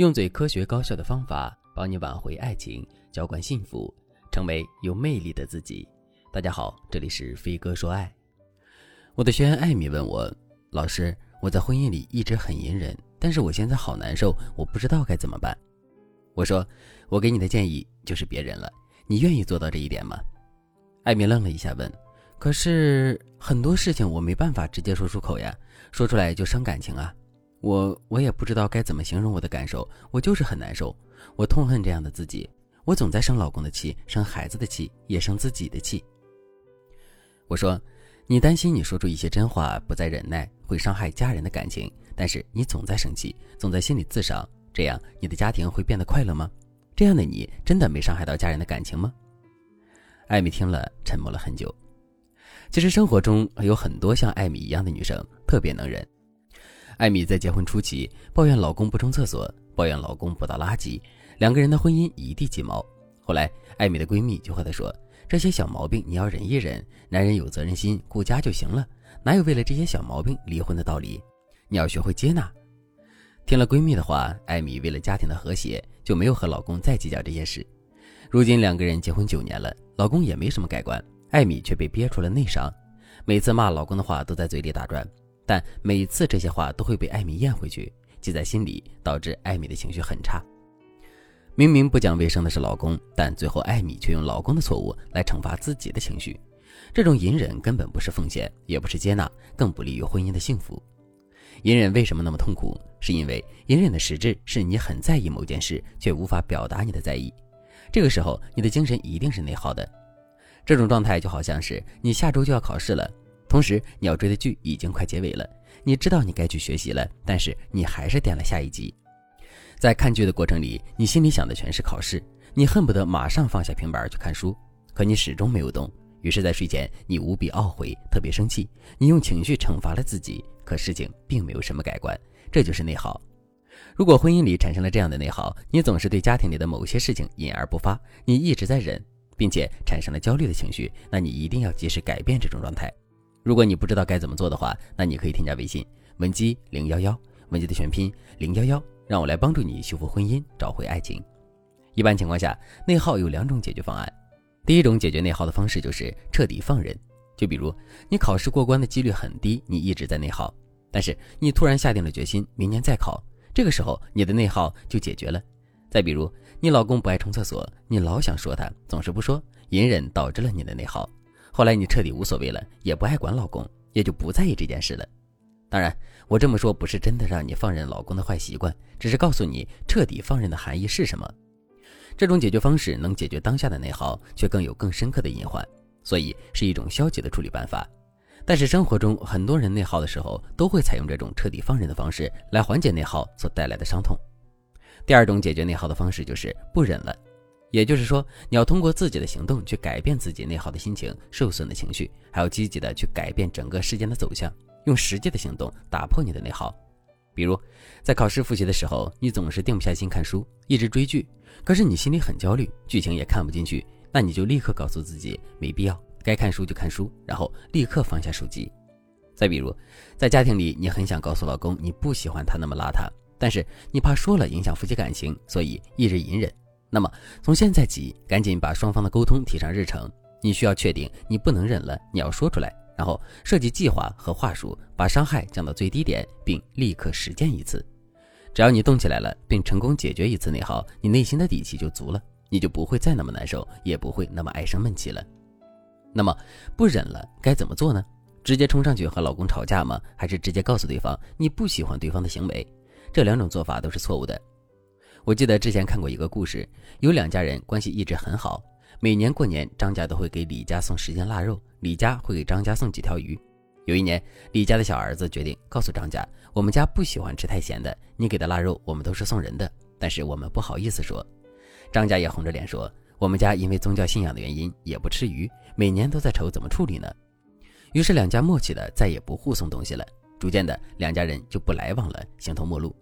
用最科学高效的方法帮你挽回爱情，浇灌幸福，成为有魅力的自己。大家好，这里是飞哥说爱。我的学员艾米问我：“老师，我在婚姻里一直很隐忍，但是我现在好难受，我不知道该怎么办。”我说：“我给你的建议就是别忍了，你愿意做到这一点吗？”艾米愣了一下，问：“可是很多事情我没办法直接说出口呀，说出来就伤感情啊。”我我也不知道该怎么形容我的感受，我就是很难受，我痛恨这样的自己，我总在生老公的气，生孩子的气，也生自己的气。我说，你担心你说出一些真话，不再忍耐，会伤害家人的感情，但是你总在生气，总在心里自伤，这样你的家庭会变得快乐吗？这样的你真的没伤害到家人的感情吗？艾米听了，沉默了很久。其实生活中有很多像艾米一样的女生，特别能忍。艾米在结婚初期抱怨老公不冲厕所，抱怨老公不倒垃圾，两个人的婚姻一地鸡毛。后来，艾米的闺蜜就和她说：“这些小毛病你要忍一忍，男人有责任心，顾家就行了，哪有为了这些小毛病离婚的道理？你要学会接纳。”听了闺蜜的话，艾米为了家庭的和谐，就没有和老公再计较这些事。如今两个人结婚九年了，老公也没什么改观，艾米却被憋出了内伤，每次骂老公的话都在嘴里打转。但每次这些话都会被艾米咽回去，记在心里，导致艾米的情绪很差。明明不讲卫生的是老公，但最后艾米却用老公的错误来惩罚自己的情绪。这种隐忍根本不是奉献，也不是接纳，更不利于婚姻的幸福。隐忍为什么那么痛苦？是因为隐忍的实质是你很在意某件事，却无法表达你的在意。这个时候，你的精神一定是内耗的。这种状态就好像是你下周就要考试了。同时，你要追的剧已经快结尾了，你知道你该去学习了，但是你还是点了下一集。在看剧的过程里，你心里想的全是考试，你恨不得马上放下平板去看书，可你始终没有动。于是，在睡前，你无比懊悔，特别生气，你用情绪惩罚了自己，可事情并没有什么改观，这就是内耗。如果婚姻里产生了这样的内耗，你总是对家庭里的某些事情隐而不发，你一直在忍，并且产生了焦虑的情绪，那你一定要及时改变这种状态。如果你不知道该怎么做的话，那你可以添加微信文姬零幺幺，文姬的全拼零幺幺，让我来帮助你修复婚姻，找回爱情。一般情况下，内耗有两种解决方案。第一种解决内耗的方式就是彻底放任。就比如你考试过关的几率很低，你一直在内耗，但是你突然下定了决心，明年再考，这个时候你的内耗就解决了。再比如你老公不爱冲厕所，你老想说他，总是不说，隐忍导致了你的内耗。后来你彻底无所谓了，也不爱管老公，也就不在意这件事了。当然，我这么说不是真的让你放任老公的坏习惯，只是告诉你彻底放任的含义是什么。这种解决方式能解决当下的内耗，却更有更深刻的隐患，所以是一种消极的处理办法。但是生活中很多人内耗的时候，都会采用这种彻底放任的方式来缓解内耗所带来的伤痛。第二种解决内耗的方式就是不忍了。也就是说，你要通过自己的行动去改变自己内耗的心情、受损的情绪，还要积极的去改变整个事件的走向，用实际的行动打破你的内耗。比如，在考试复习的时候，你总是定不下心看书，一直追剧，可是你心里很焦虑，剧情也看不进去，那你就立刻告诉自己没必要，该看书就看书，然后立刻放下手机。再比如，在家庭里，你很想告诉老公你不喜欢他那么邋遢，但是你怕说了影响夫妻感情，所以一直隐忍。那么从现在起，赶紧把双方的沟通提上日程。你需要确定你不能忍了，你要说出来，然后设计计划和话术，把伤害降到最低点，并立刻实践一次。只要你动起来了，并成功解决一次内耗，你内心的底气就足了，你就不会再那么难受，也不会那么爱生闷气了。那么不忍了该怎么做呢？直接冲上去和老公吵架吗？还是直接告诉对方你不喜欢对方的行为？这两种做法都是错误的。我记得之前看过一个故事，有两家人关系一直很好，每年过年张家都会给李家送十斤腊肉，李家会给张家送几条鱼。有一年，李家的小儿子决定告诉张家：“我们家不喜欢吃太咸的，你给的腊肉我们都是送人的，但是我们不好意思说。”张家也红着脸说：“我们家因为宗教信仰的原因也不吃鱼，每年都在愁怎么处理呢。”于是两家默契的再也不互送东西了，逐渐的两家人就不来往了，形同陌路。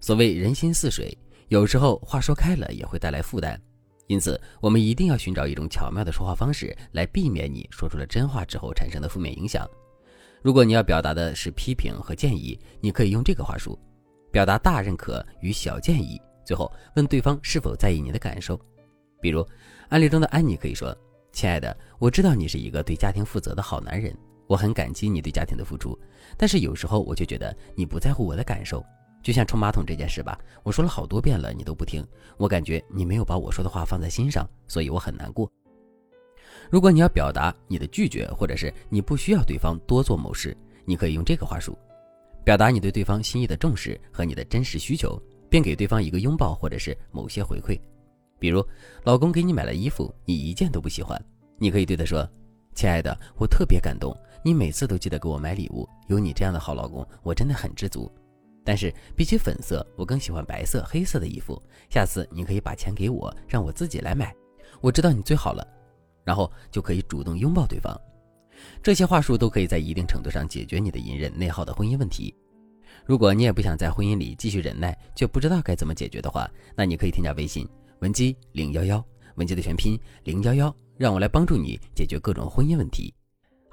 所谓人心似水。有时候话说开了也会带来负担，因此我们一定要寻找一种巧妙的说话方式，来避免你说出了真话之后产生的负面影响。如果你要表达的是批评和建议，你可以用这个话术：表达大认可与小建议，最后问对方是否在意你的感受。比如，案例中的安妮可以说：“亲爱的，我知道你是一个对家庭负责的好男人，我很感激你对家庭的付出。但是有时候我却觉得你不在乎我的感受。就像冲马桶这件事吧，我说了好多遍了，你都不听。我感觉你没有把我说的话放在心上，所以我很难过。如果你要表达你的拒绝，或者是你不需要对方多做某事，你可以用这个话术，表达你对对方心意的重视和你的真实需求，并给对方一个拥抱或者是某些回馈。比如，老公给你买了衣服，你一件都不喜欢，你可以对他说：“亲爱的，我特别感动，你每次都记得给我买礼物，有你这样的好老公，我真的很知足。但是比起粉色，我更喜欢白色、黑色的衣服。下次你可以把钱给我，让我自己来买。我知道你最好了。”然后就可以主动拥抱对方。这些话术都可以在一定程度上解决你的隐忍内耗的婚姻问题。如果你也不想在婚姻里继续忍耐，却不知道该怎么解决的话，那你可以添加微信。文姬零幺幺，文姬的全拼零幺幺，让我来帮助你解决各种婚姻问题。